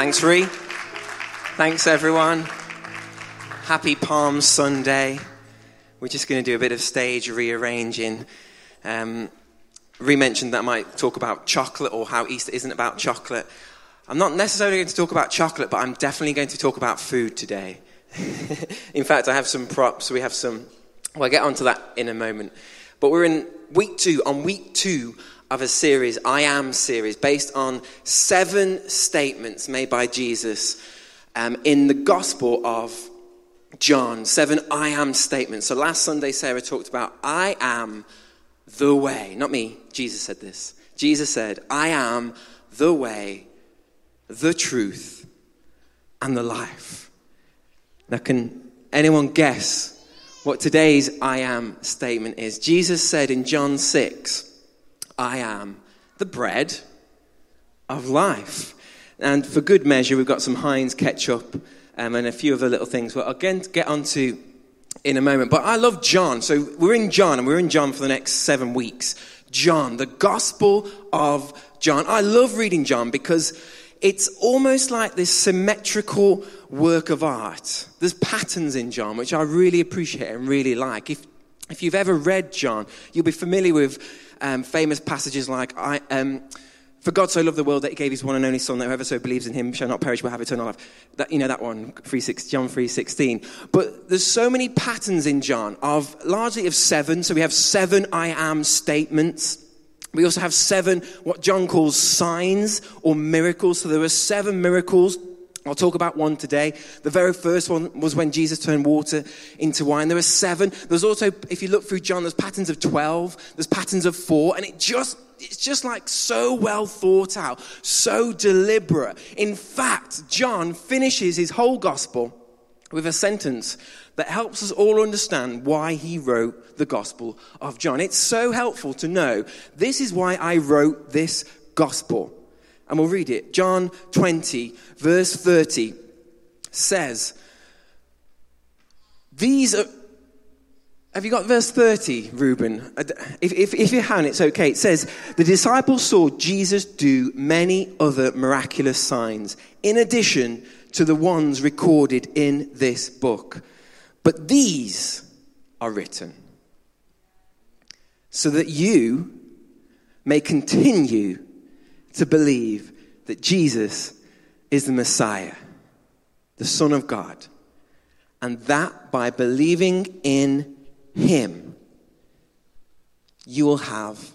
Thanks, Ree. Thanks, everyone. Happy Palm Sunday. We're just going to do a bit of stage rearranging. Um, Ree mentioned that I might talk about chocolate or how Easter isn't about chocolate. I'm not necessarily going to talk about chocolate, but I'm definitely going to talk about food today. in fact, I have some props. We have some. Well, I'll get onto that in a moment. But we're in week two, on week two of a series, I Am series, based on seven statements made by Jesus um, in the Gospel of John. Seven I Am statements. So last Sunday, Sarah talked about I am the way. Not me, Jesus said this. Jesus said, I am the way, the truth, and the life. Now, can anyone guess what today's I am statement is? Jesus said in John 6, I am the bread of life. And for good measure, we've got some Heinz ketchup um, and a few other little things. Well, again, get onto in a moment. But I love John. So we're in John, and we're in John for the next seven weeks. John, the Gospel of John. I love reading John because it's almost like this symmetrical work of art. There's patterns in John, which I really appreciate and really like. If, if you've ever read John, you'll be familiar with um, famous passages like, I, um, for God so loved the world that he gave his one and only son that whoever so believes in him shall not perish but have eternal life. That, you know that one, 3, 6, John 3.16. But there's so many patterns in John of largely of seven. So we have seven I am statements. We also have seven what John calls signs or miracles. So there were seven miracles I'll talk about one today. The very first one was when Jesus turned water into wine. There were seven. There's also, if you look through John, there's patterns of 12, there's patterns of four, and it just, it's just like so well thought out, so deliberate. In fact, John finishes his whole gospel with a sentence that helps us all understand why he wrote the gospel of John. It's so helpful to know this is why I wrote this gospel. And we'll read it. John 20, verse 30 says, These are. Have you got verse 30, Reuben? If, if, if you haven't, it's okay. It says, The disciples saw Jesus do many other miraculous signs, in addition to the ones recorded in this book. But these are written so that you may continue to believe that Jesus is the Messiah, the Son of God, and that by believing in Him, you will have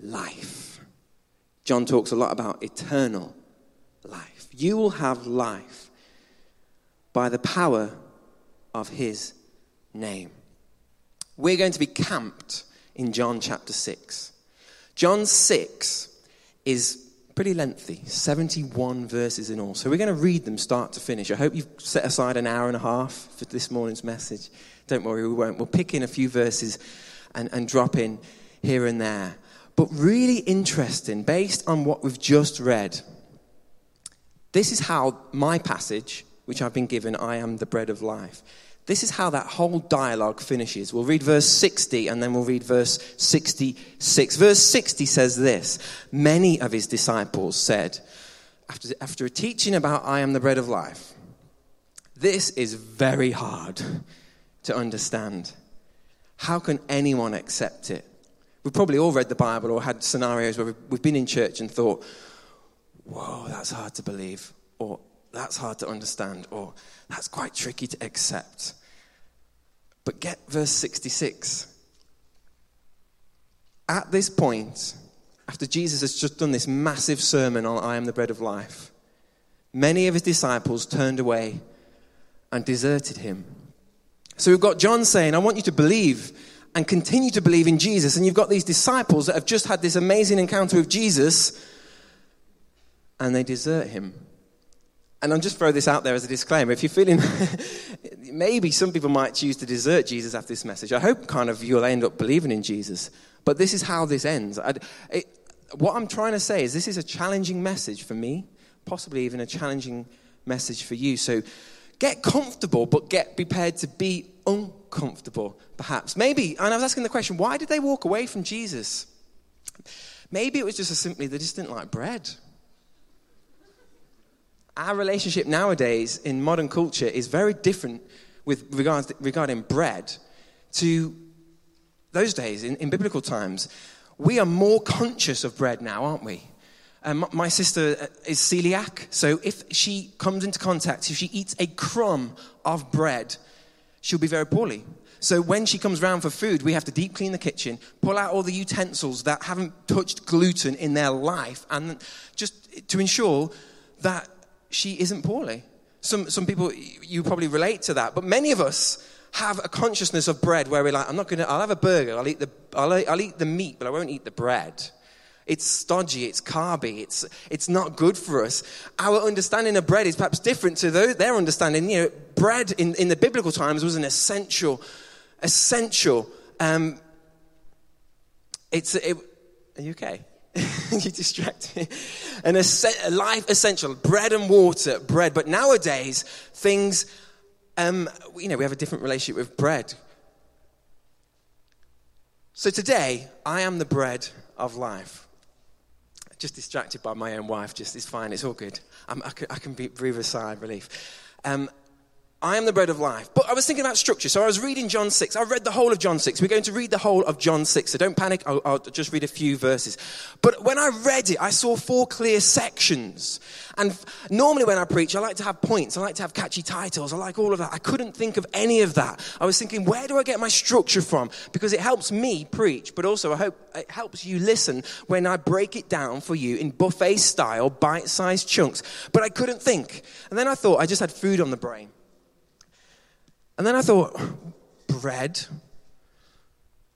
life. John talks a lot about eternal life. You will have life by the power of His name. We're going to be camped in John chapter 6. John 6 is pretty lengthy 71 verses in all. So we're going to read them start to finish. I hope you've set aside an hour and a half for this morning's message. Don't worry, we won't. We'll pick in a few verses and, and drop in here and there. But really interesting, based on what we've just read, this is how my passage, which I've been given, I am the bread of life, this is how that whole dialogue finishes. We'll read verse 60 and then we'll read verse 66. Verse 60 says this Many of his disciples said, after, after teaching about I am the bread of life, this is very hard to understand. How can anyone accept it? We've probably all read the Bible or had scenarios where we've been in church and thought, whoa, that's hard to believe, or that's hard to understand, or that's quite tricky to accept. But get verse 66. At this point, after Jesus has just done this massive sermon on I am the bread of life, many of his disciples turned away and deserted him. So we've got John saying, I want you to believe and continue to believe in Jesus. And you've got these disciples that have just had this amazing encounter with Jesus and they desert him and I'll just throw this out there as a disclaimer. If you're feeling, maybe some people might choose to desert Jesus after this message. I hope kind of you'll end up believing in Jesus. But this is how this ends. It, what I'm trying to say is this is a challenging message for me, possibly even a challenging message for you. So get comfortable, but get prepared to be uncomfortable, perhaps. Maybe, and I was asking the question, why did they walk away from Jesus? Maybe it was just as simply they just didn't like bread. Our relationship nowadays in modern culture is very different with regards regarding bread to those days in, in biblical times. We are more conscious of bread now, aren't we? Um, my sister uh, is celiac, so if she comes into contact, if she eats a crumb of bread, she'll be very poorly. So when she comes round for food, we have to deep clean the kitchen, pull out all the utensils that haven't touched gluten in their life, and just to ensure that she isn't poorly. Some, some people, you probably relate to that, but many of us have a consciousness of bread where we're like, I'm not going to, I'll have a burger, I'll eat, the, I'll, I'll eat the meat, but I won't eat the bread. It's stodgy, it's carby, it's, it's not good for us. Our understanding of bread is perhaps different to their understanding. You know, bread in, in the biblical times was an essential essential. Um, it's it, are you okay? you distracted. An a life essential, bread and water, bread. But nowadays, things, um, you know, we have a different relationship with bread. So today, I am the bread of life. Just distracted by my own wife. Just it's fine. It's all good. I'm, i can, I can breathe a sigh of relief. Um, I am the bread of life. But I was thinking about structure. So I was reading John 6. I read the whole of John 6. We're going to read the whole of John 6. So don't panic. I'll, I'll, just read a few verses. But when I read it, I saw four clear sections. And normally when I preach, I like to have points. I like to have catchy titles. I like all of that. I couldn't think of any of that. I was thinking, where do I get my structure from? Because it helps me preach, but also I hope it helps you listen when I break it down for you in buffet style, bite sized chunks. But I couldn't think. And then I thought I just had food on the brain. And then I thought, bread,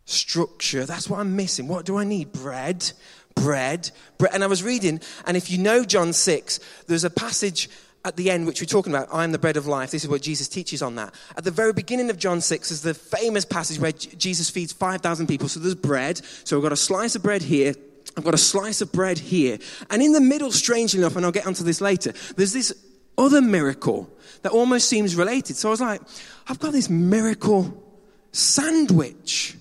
structure, that's what I'm missing. What do I need? Bread, bread, bread. And I was reading, and if you know John 6, there's a passage at the end, which we're talking about, I am the bread of life. This is what Jesus teaches on that. At the very beginning of John 6 is the famous passage where Jesus feeds 5,000 people. So there's bread. So we've got a slice of bread here. I've got a slice of bread here. And in the middle, strangely enough, and I'll get onto this later, there's this other miracle that almost seems related. So I was like, I've got this miracle sandwich.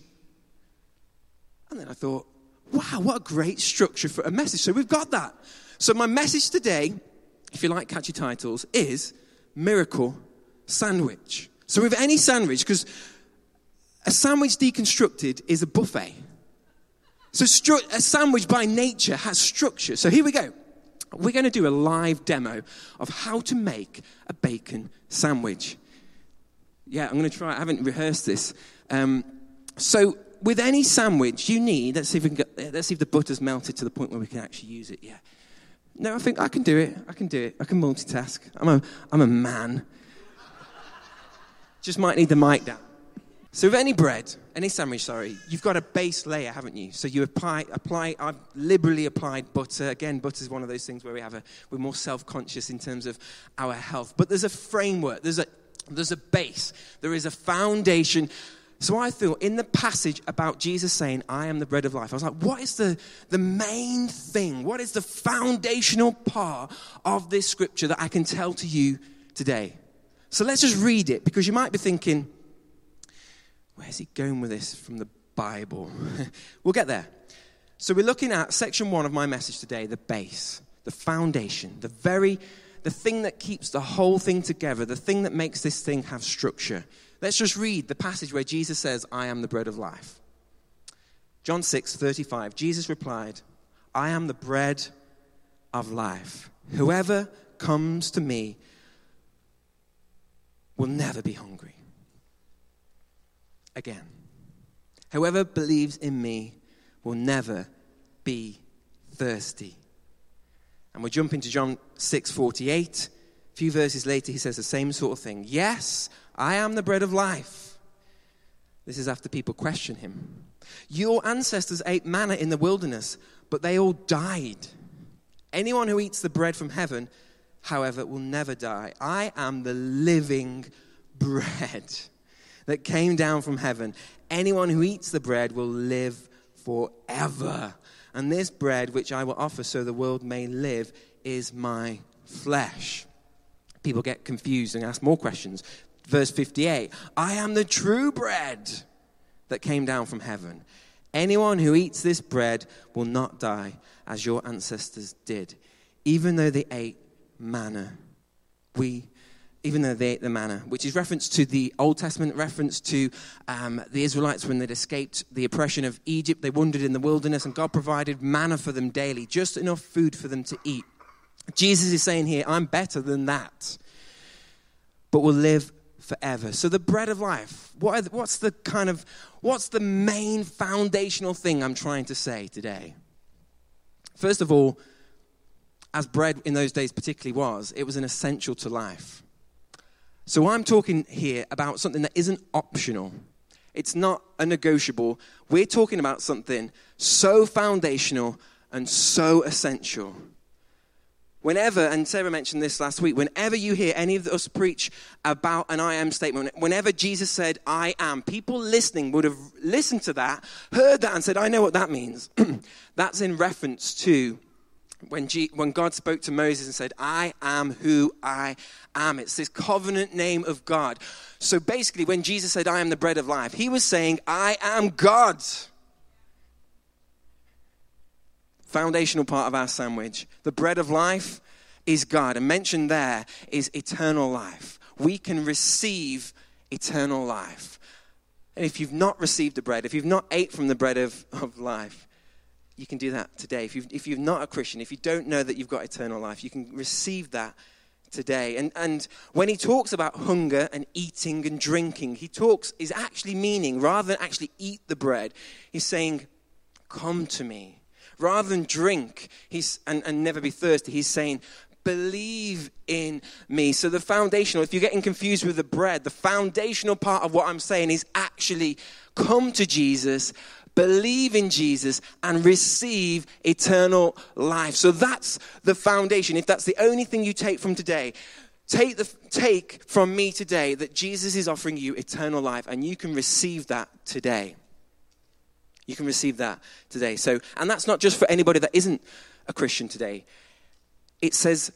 And then I thought, wow, what a great structure for a message. So we've got that. So my message today, if you like catchy titles, is Miracle Sandwich. So with any sandwich, because a sandwich deconstructed is a buffet. So stru- a sandwich by nature has structure. So here we go. We're going to do a live demo of how to make a bacon sandwich. Yeah, I'm going to try. I haven't rehearsed this. Um, so, with any sandwich, you need. Let's see if we can get, Let's see if the butter's melted to the point where we can actually use it. Yeah. No, I think I can do it. I can do it. I can multitask. I'm a, I'm a man. Just might need the mic down. So with any bread, any sandwich, sorry, you've got a base layer, haven't you? So you apply, apply. I've liberally applied butter. Again, butter is one of those things where we have a, we're more self-conscious in terms of our health. But there's a framework. There's a, there's a base. There is a foundation. So I thought in the passage about Jesus saying, I am the bread of life, I was like, what is the, the main thing? What is the foundational part of this scripture that I can tell to you today? So let's just read it because you might be thinking, where's he going with this from the Bible? we'll get there. So we're looking at section one of my message today, the base, the foundation, the very the thing that keeps the whole thing together, the thing that makes this thing have structure. Let's just read the passage where Jesus says, I am the bread of life. John 6, 35. Jesus replied, I am the bread of life. Whoever comes to me will never be hungry again. Whoever believes in me will never be thirsty. And we jump into John 6:48. A few verses later he says the same sort of thing. Yes, I am the bread of life. This is after people question him. Your ancestors ate manna in the wilderness, but they all died. Anyone who eats the bread from heaven, however, will never die. I am the living bread that came down from heaven. Anyone who eats the bread will live forever. And this bread, which I will offer so the world may live, is my flesh. People get confused and ask more questions. Verse 58 I am the true bread that came down from heaven. Anyone who eats this bread will not die as your ancestors did, even though they ate manna we even though they ate the manna, which is reference to the Old Testament, reference to um, the Israelites when they'd escaped the oppression of Egypt. They wandered in the wilderness, and God provided manna for them daily, just enough food for them to eat. Jesus is saying here, I'm better than that, but will live forever. So the bread of life, what the, what's the kind of, what's the main foundational thing I'm trying to say today? First of all, as bread in those days particularly was, it was an essential to life. So I'm talking here about something that isn't optional. It's not a negotiable. We're talking about something so foundational and so essential. Whenever, and Sarah mentioned this last week, whenever you hear any of us preach about an I am statement, whenever Jesus said, I am, people listening would have listened to that, heard that, and said, I know what that means. That's in reference to when, G, when God spoke to Moses and said, I am who I am. It's this covenant name of God. So basically, when Jesus said, I am the bread of life, he was saying, I am God. Foundational part of our sandwich. The bread of life is God. And mentioned there is eternal life. We can receive eternal life. And if you've not received the bread, if you've not ate from the bread of, of life, you can do that today. If, you if you're not a Christian, if you don't know that you've got eternal life, you can receive that today. And, and when he talks about hunger and eating and drinking, he talks, is actually meaning, rather than actually eat the bread, he's saying, Come to me. Rather than drink he's, and, and never be thirsty, he's saying, Believe in me. So, the foundational, if you're getting confused with the bread, the foundational part of what I'm saying is actually come to Jesus believe in Jesus and receive eternal life. So that's the foundation. If that's the only thing you take from today, take, the, take from me today that Jesus is offering you eternal life and you can receive that today. You can receive that today. So, and that's not just for anybody that isn't a Christian today. It says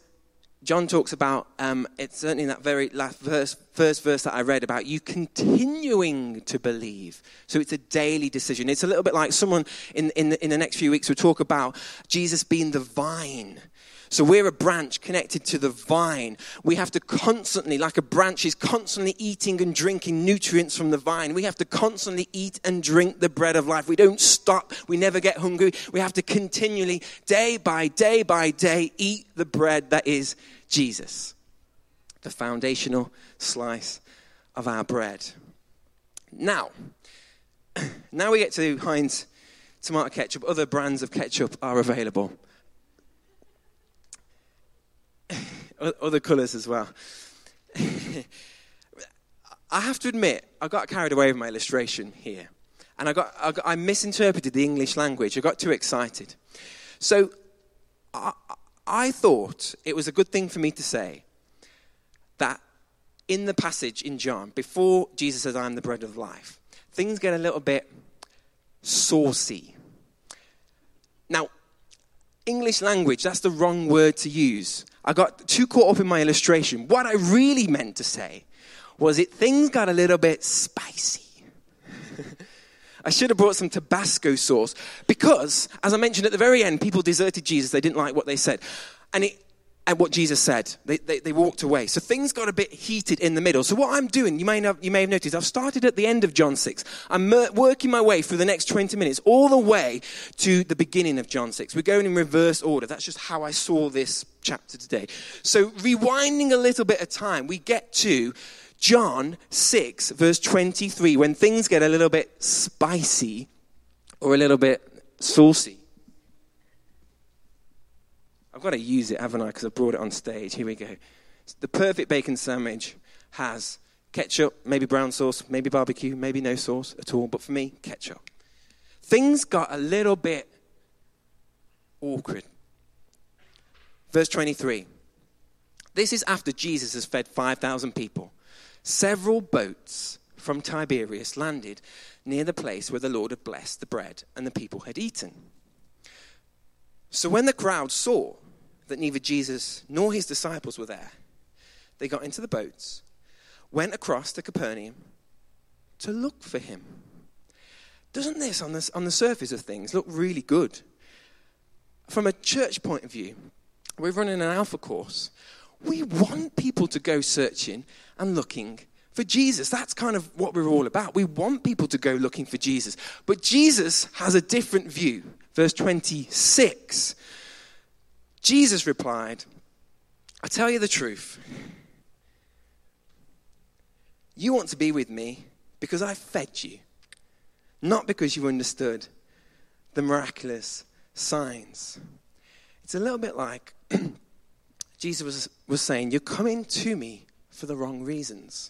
John talks about, um, it's certainly in that very last verse, first verse that I read about you continuing to believe. So it's a daily decision. It's a little bit like someone in, in, the, in the next few weeks will talk about Jesus being the vine. So we're a branch connected to the vine. We have to constantly, like a branch is constantly eating and drinking nutrients from the vine. We have to constantly eat and drink the bread of life. We don't stop. We never get hungry. We have to continually, day by day by day, eat the bread that is Jesus, the foundational slice of our bread. Now, now we get to Heinz tomato ketchup. Other brands of ketchup are available. Other colours as well. I have to admit, I got carried away with my illustration here. And I, got, I, got, I misinterpreted the English language. I got too excited. So I, I thought it was a good thing for me to say that in the passage in John, before Jesus says, I am the bread of life, things get a little bit saucy. Now, English language, that's the wrong word to use. I got too caught up in my illustration. What I really meant to say was it things got a little bit spicy. I should have brought some Tabasco sauce because, as I mentioned at the very end, people deserted Jesus. They didn't like what they said. And, it, and what Jesus said, they, they, they, walked away. So things got a bit heated in the middle. So what I'm doing, you may, have, you may have noticed, I've started at the end of John 6. I'm working my way through the next 20 minutes, all the way to the beginning of John 6. We're going in reverse order. That's just how I saw this chapter today. So rewinding a little bit of time, we get to John 6, verse 23, when things get a little bit spicy or a little bit saucy. I've got to use it, haven't I? Because I brought it on stage. Here we go. The perfect bacon sandwich has ketchup, maybe brown sauce, maybe barbecue, maybe no sauce at all, but for me, ketchup. Things got a little bit awkward. Verse 23. This is after Jesus has fed 5,000 people several boats from Tiberias landed near the place where the Lord had blessed the bread and the people had eaten. So when the crowd saw that neither Jesus nor his disciples were there, they got into the boats, went across to Capernaum to look for him. Doesn't this, on the, on the surface of things, look really good? From a church point of view, we're running an alpha course we want people to go searching and looking for Jesus. That's kind of what we're all about. We want people to go looking for Jesus. But Jesus has a different view. Verse 26 Jesus replied, I tell you the truth. You want to be with me because I fed you, not because you understood the miraculous signs. It's a little bit like Jesus was, was saying, You're coming to me for the wrong reasons.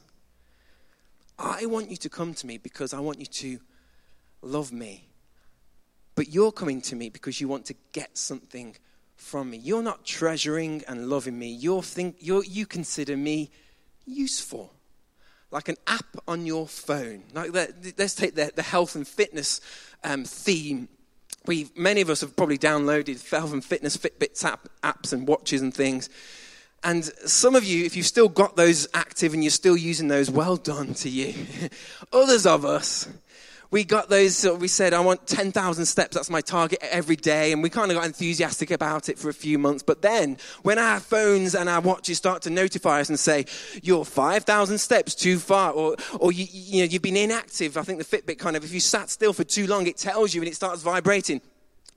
I want you to come to me because I want you to love me. But you're coming to me because you want to get something from me. You're not treasuring and loving me. You're think, you're, you consider me useful. Like an app on your phone. Like let's take the, the health and fitness um, theme. We, many of us have probably downloaded health and fitness Fitbits app, apps and watches and things. And some of you, if you've still got those active and you're still using those, well done to you. Others of us, we got those, uh, we said, I want 10,000 steps, that's my target every day. And we kind of got enthusiastic about it for a few months. But then, when our phones and our watches start to notify us and say, you're 5,000 steps too far, or, or you, you know, you've been inactive, I think the Fitbit kind of, if you sat still for too long, it tells you and it starts vibrating.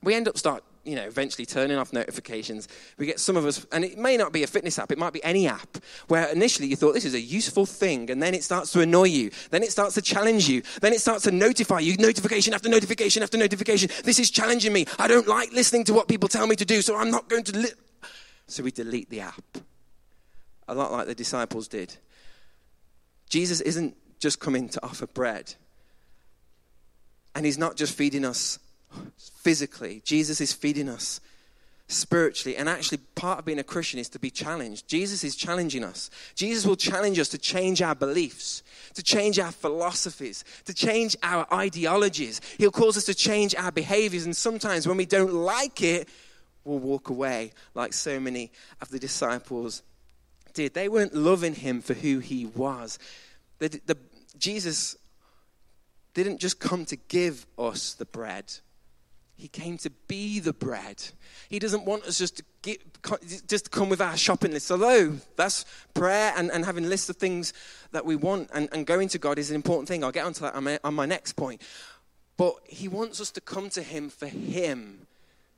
We end up start you know, eventually turning off notifications. We get some of us, and it may not be a fitness app, it might be any app, where initially you thought this is a useful thing, and then it starts to annoy you. Then it starts to challenge you. Then it starts to notify you, notification after notification after notification. This is challenging me. I don't like listening to what people tell me to do, so I'm not going to. Li-. So we delete the app. A lot like the disciples did. Jesus isn't just coming to offer bread, and he's not just feeding us physically. Jesus is feeding us spiritually. And actually, part of being a Christian is to be challenged. Jesus is challenging us. Jesus will challenge us to change our beliefs, to change our philosophies, to change our ideologies. He'll cause us to change our behaviors. And sometimes when we don't like it, we'll walk away like so many of the disciples did. They weren't loving him for who he was. The, the, Jesus didn't just come to give us the bread he came to be the bread. He doesn't want us just to, get, just to come with our shopping list. Although that's prayer and, and having lists of things that we want and, and going to God is an important thing. I'll get onto that on my, on my next point. But He wants us to come to Him for Him,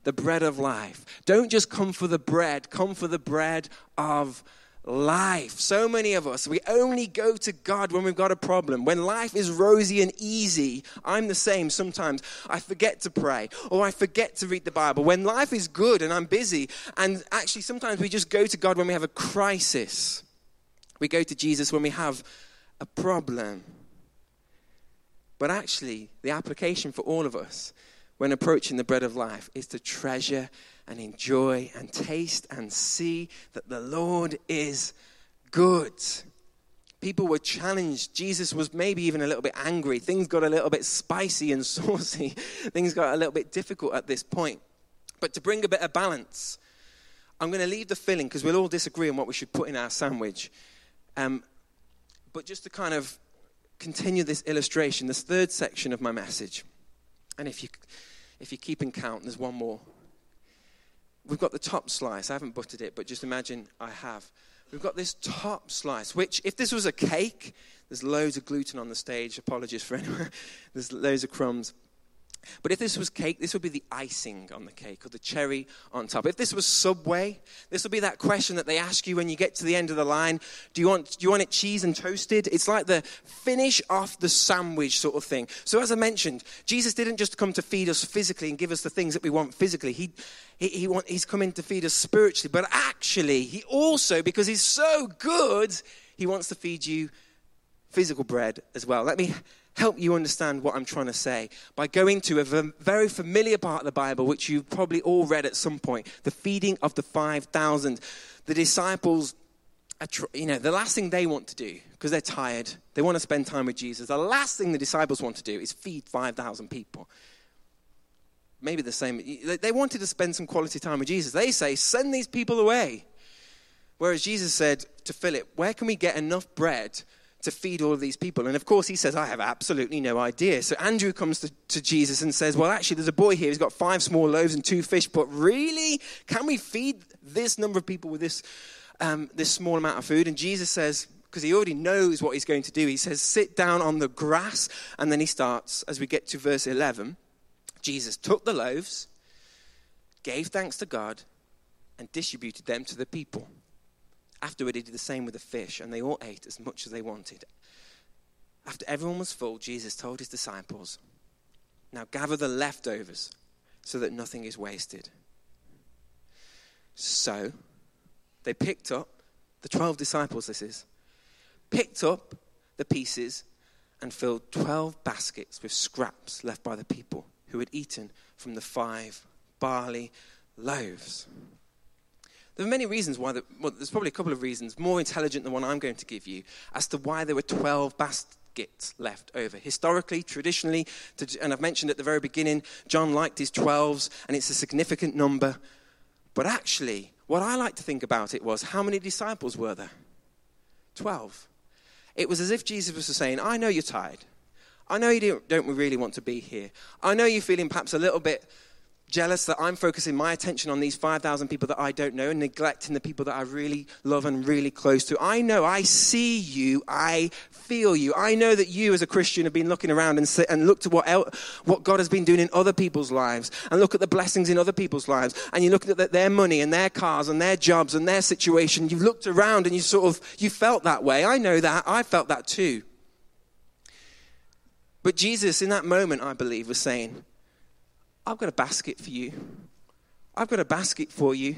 the bread of life. Don't just come for the bread, come for the bread of life. So many of us, we only go to God when we've got a problem. When life is rosy and easy, I'm the same sometimes. I forget to pray or I forget to read the Bible. When life is good and I'm busy, and actually sometimes we just go to God when we have a crisis. We go to Jesus when we have a problem. But actually, the application for all of us when approaching the bread of life is to treasure and enjoy and taste and see that the Lord is good. People were challenged. Jesus was maybe even a little bit angry. Things got a little bit spicy and saucy. Things got a little bit difficult at this point. But to bring a bit of balance, I'm going to leave the filling because we'll all disagree on what we should put in our sandwich. Um, but just to kind of continue this illustration, this third section of my message, and if you if you're keeping count, there's one more we've got the top slice. I haven't buttered it, but just imagine I have. We've got this top slice, which, if this was a cake, there's loads of gluten on the stage. Apologies for anyone. there's loads of crumbs. But if this was cake, this would be the icing on the cake or the cherry on top. If this was Subway, this would be that question that they ask you when you get to the end of the line. Do you want, do you want it cheese and toasted? It's like the finish off the sandwich sort of thing. So as I mentioned, Jesus didn't just come to feed us physically and give us the things that we want physically. He, he, he want, he's coming to feed us spiritually. But actually, he also, because he's so good, he wants to feed you physical bread as well. Let me help you understand what I'm trying to say by going to a very familiar part of the Bible, which you've probably all read at some point the feeding of the 5,000. The disciples, you know, the last thing they want to do, because they're tired, they want to spend time with Jesus, the last thing the disciples want to do is feed 5,000 people. Maybe the same. They wanted to spend some quality time with Jesus. They say, send these people away. Whereas Jesus said to Philip, where can we get enough bread to feed all of these people. And of course, he says, I have absolutely no idea. So Andrew comes to, to, Jesus and says, Well, actually, there's a boy here He's got five small loaves and two fish, but really, can we feed this number of people with this um, this small amount of food. And Jesus says, because he already knows what he's going to do, he says, Sit down on the grass. And then he starts, as we get to verse 11, Jesus took the loaves, gave thanks to God, and distributed them to the people. Afterward, he did the same with the fish, and they all ate as much as they wanted. After everyone was full, Jesus told his disciples, Now gather the leftovers so that nothing is wasted. So they picked up, the 12 disciples, this is, picked up the pieces and filled 12 baskets with scraps left by the people who had eaten from the five barley loaves. There are many reasons why, the, well, there's probably a couple of reasons, more intelligent than one I'm going to give you, as to why there were 12 baskets left over. Historically, traditionally, to, and I've mentioned at the very beginning, John liked his 12s, and it's a significant number. But actually, what I like to think about it was how many disciples were there? 12. It was as if Jesus was saying, I know you're tired. I know you don't, don't really want to be here. I know you're feeling perhaps a little bit jealous that I'm focusing my attention on these 5,000 people that I don't know and neglecting the people that I really love and really close to. I know, I see you, I feel you. I know that you, as a Christian, have been looking around and, and looked at what, el- what God has been doing in other people's lives and look at the blessings in other people's lives. And you look at their money and their cars and their jobs and their situation. You've looked around and you sort of, you felt that way. I know that. I felt that too. But Jesus, in that moment, I believe, was saying, I've got a basket for you. I've got a basket for you.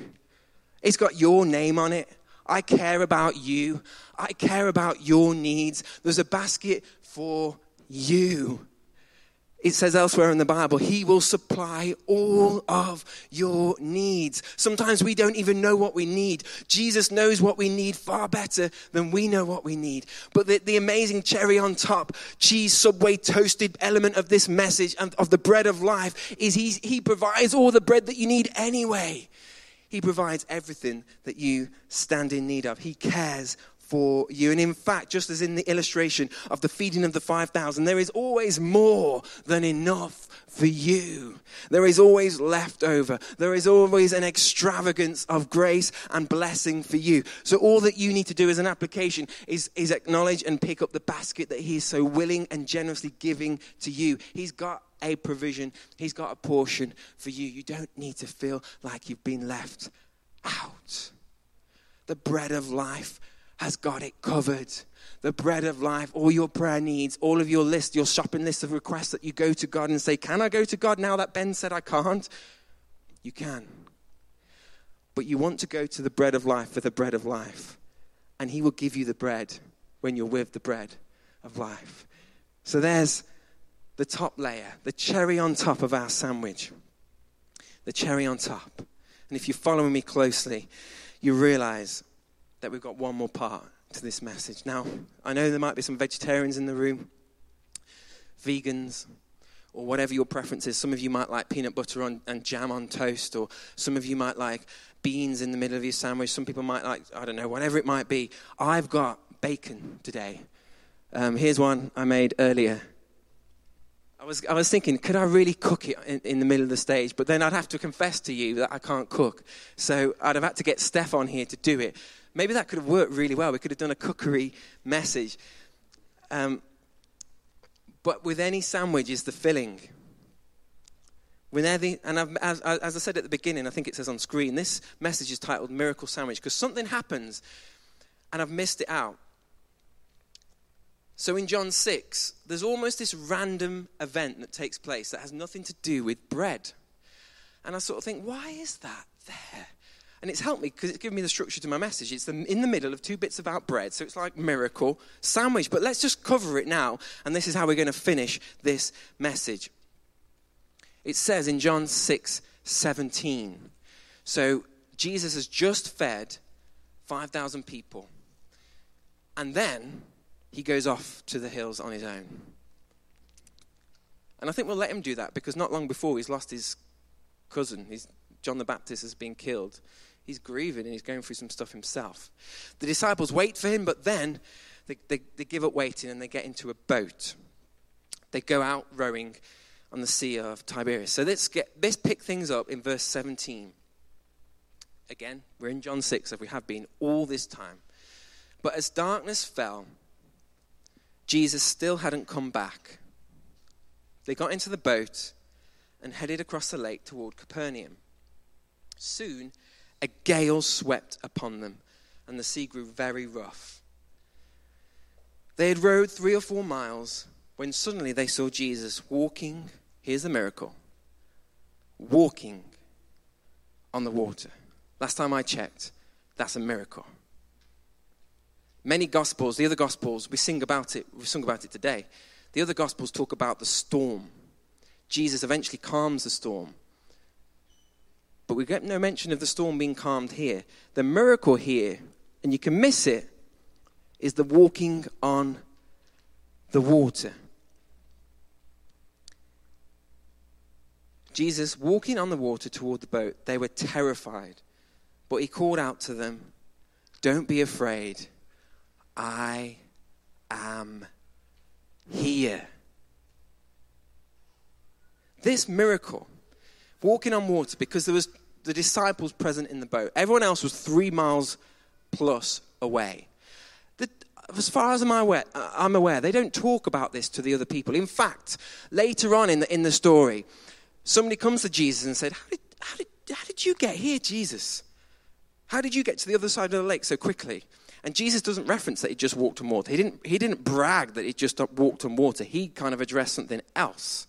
It's got your name on it. I care about you. I care about your needs. There's a basket for you it says elsewhere in the Bible, He will supply all of your needs. Sometimes we don't even know what we need. Jesus knows what we need far better than we know what we need. But the, the amazing cherry on top, cheese, subway, toasted element of this message and of the bread of life is he, he provides all the bread that you need anyway. He provides everything that you stand in need of. He cares for you. And in fact, just as in the illustration of the feeding of the 5,000, there is always more than enough for you. There is always leftover. There is always an extravagance of grace and blessing for you. So all that you need to do as an application is, is acknowledge and pick up the basket that He is so willing and generously giving to you. He's got a provision. He's got a portion for you. You don't need to feel like you've been left out. The bread of life has got it covered. The bread of life, all your prayer needs, all of your list, your shopping list of requests that you go to God and say, Can I go to God now that Ben said I can't? You can. But you want to go to the bread of life for the bread of life. And He will give you the bread when you're with the bread of life. So there's the top layer, the cherry on top of our sandwich. The cherry on top. And if you're following me closely, you realize that we've got one more part to this message. Now, I know there might be some vegetarians in the room, vegans, or whatever your preference is. Some of you might like peanut butter on, and jam on toast, or some of you might like beans in the middle of your sandwich. Some people might like, I don't know, whatever it might be. I've got bacon today. Um, here's one I made earlier. I was, I was thinking, could I really cook it in, in, the middle of the stage? But then I'd have to confess to you that I can't cook. So I'd have had to get Steph on here to do it maybe that could have worked really well. We could have done a cookery message. Um, but with any sandwich is the filling. And I've, as, as I said at the beginning, I think it says on screen, this message is titled Miracle Sandwich because something happens and I've missed it out. So in John 6, there's almost this random event that takes place that has nothing to do with bread. And I sort of think, why is that there? And it's helped me because it's given me the structure to my message. It's the, in the middle of two bits about bread, so it's like miracle sandwich. But let's just cover it now, and this is how we're going to finish this message. It says in John 6 17. So Jesus has just fed 5,000 people, and then he goes off to the hills on his own. And I think we'll let him do that because not long before he's lost his cousin. He's, John the Baptist has been killed he's grieving and he's going through some stuff himself. The disciples wait for him, but then they, they, they give up waiting and they get into a boat. They go out rowing on the Sea of Tiberias. So let's, get, let's pick things up in verse 17. Again, we're in John 6, as we have been all this time. But as darkness fell, Jesus still hadn't come back. They got into the boat and headed across the lake toward Capernaum. Soon, a gale swept upon them, and the sea grew very rough. They had rowed three or four miles when suddenly they saw Jesus walking. Here's the miracle walking on the water. Last time I checked, that's a miracle. Many gospels, the other gospels, we sing about it, we sung about it today. The other gospels talk about the storm. Jesus eventually calms the storm. But we get no mention of the storm being calmed here. The miracle here, and you can miss it, is the walking on the water. Jesus walking on the water toward the boat, they were terrified. But he called out to them, Don't be afraid. I am here. This miracle, walking on water, because there was the disciples present in the boat. Everyone else was three miles plus away. The, as far as I'm aware, I'm aware, they don't talk about this to the other people. In fact, later on in the, in the story, somebody comes to Jesus and said, how did, how, did, how did you get here, Jesus? How did you get to the other side of the lake so quickly? And Jesus doesn't reference that he just walked on water. He didn't, he didn't brag that he just walked on water. He kind of addressed something else.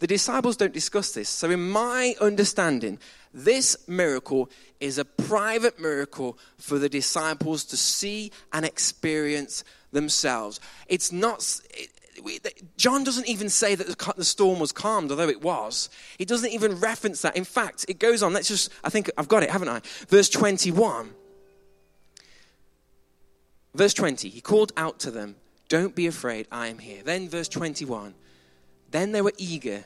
The disciples don't discuss this. So, in my understanding, this miracle is a private miracle for the disciples to see and experience themselves. It's not. It, John doesn't even say that the, the storm was calmed, although it was. He doesn't even reference that. In fact, it goes on. Let's just, I think I've got it, haven't I? Verse 21. Verse 20, he called out to them, Don't be afraid, I am here. Then, verse 21, then they were eager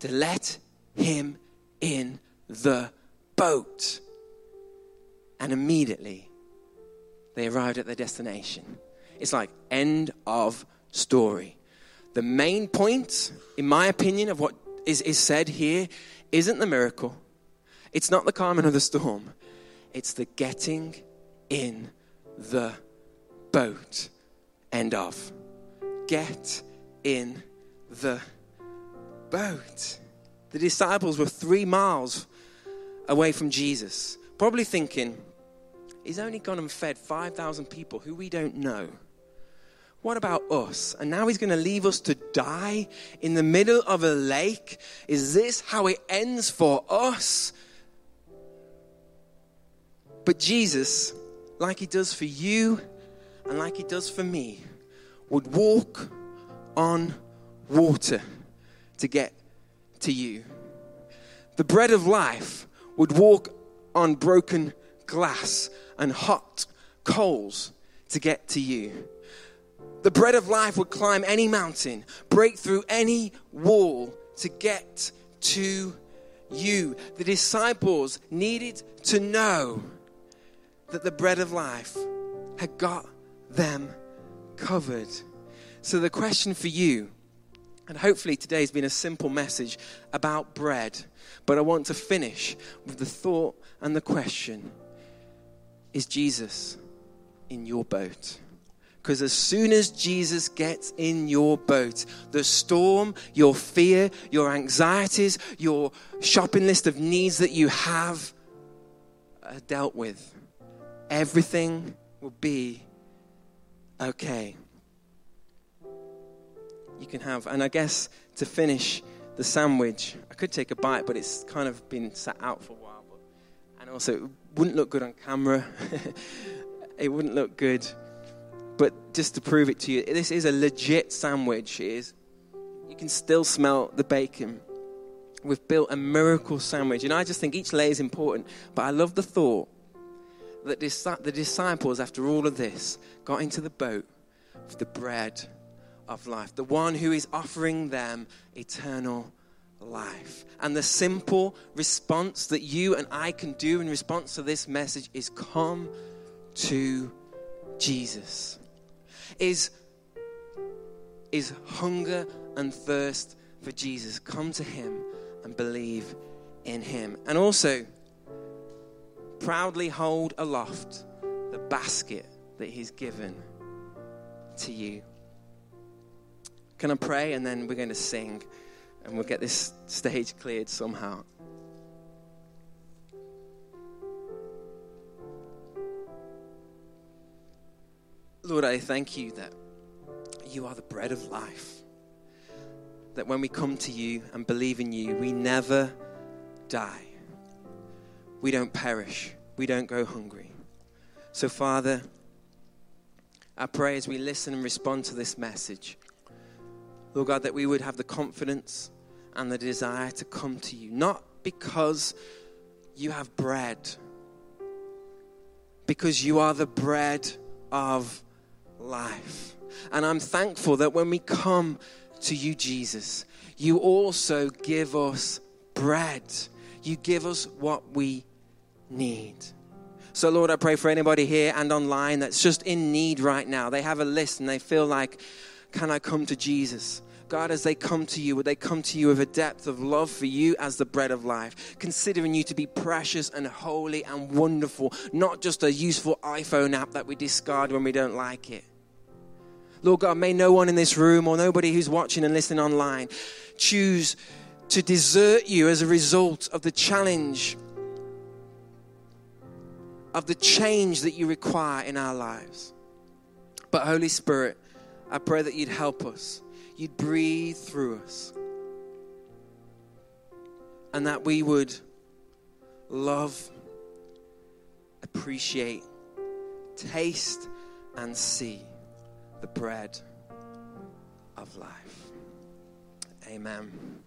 to let him in the boat. And immediately they arrived at their destination. It's like, end of story. The main point, in my opinion, of what is, is said here isn't the miracle, it's not the calming of the storm, it's the getting in the boat. End of. Get in the boat. The disciples were three miles away from Jesus, probably thinking, He's only gone and fed 5,000 people who we don't know. What about us? And now he's going to leave us to die in the middle of a lake? Is this how it ends for us? But Jesus, like he does for you and like he does for me, would walk on water to get to you. The bread of life would walk on broken glass and hot coals to get to you. The bread of life would climb any mountain, break through any wall to get to you. The disciples needed to know that the bread of life had got them covered. So, the question for you, and hopefully today has been a simple message about bread, but I want to finish with the thought and the question Is Jesus in your boat? Because as soon as Jesus gets in your boat, the storm, your fear, your anxieties, your shopping list of needs that you have are dealt with. Everything will be okay. You can have, and I guess to finish the sandwich, I could take a bite, but it's kind of been sat out for a while. But, and also, it wouldn't look good on camera. it wouldn't look good. But just to prove it to you, this is a legit sandwich. It is. You can still smell the bacon. We've built a miracle sandwich. And I just think each layer is important. But I love the thought that the disciples, after all of this, got into the boat with the bread of life, the one who is offering them eternal life. And the simple response that you and I can do in response to this message is come to Jesus. Is, is hunger and thirst for Jesus. Come to Him and believe in Him. And also, proudly hold aloft the basket that He's given to you. Can I pray? And then we're going to sing and we'll get this stage cleared somehow. Lord, I thank you that you are the bread of life. That when we come to you and believe in you, we never die. We don't perish. We don't go hungry. So, Father, I pray as we listen and respond to this message, Lord God, that we would have the confidence and the desire to come to you, not because you have bread, because you are the bread of life. And I'm thankful that when we come to you, Jesus, you also give us bread. You give us what we need. So, Lord, I pray for anybody here and online that's just in need right now. They have a list and they feel like, can I come to Jesus? God, as they come to you, would they come to you with a depth of love for you as the bread of life, considering you to be precious and holy and wonderful, not just a useful iPhone app that we discard when we don't like it. Lord God, may no one in this room or nobody who's watching and listening online choose to desert you as a result of the challenge of the change that you require in our lives. But, Holy Spirit, I pray that you'd help us, you'd breathe through us, and that we would love, appreciate, taste, and see the bread of life. Amen.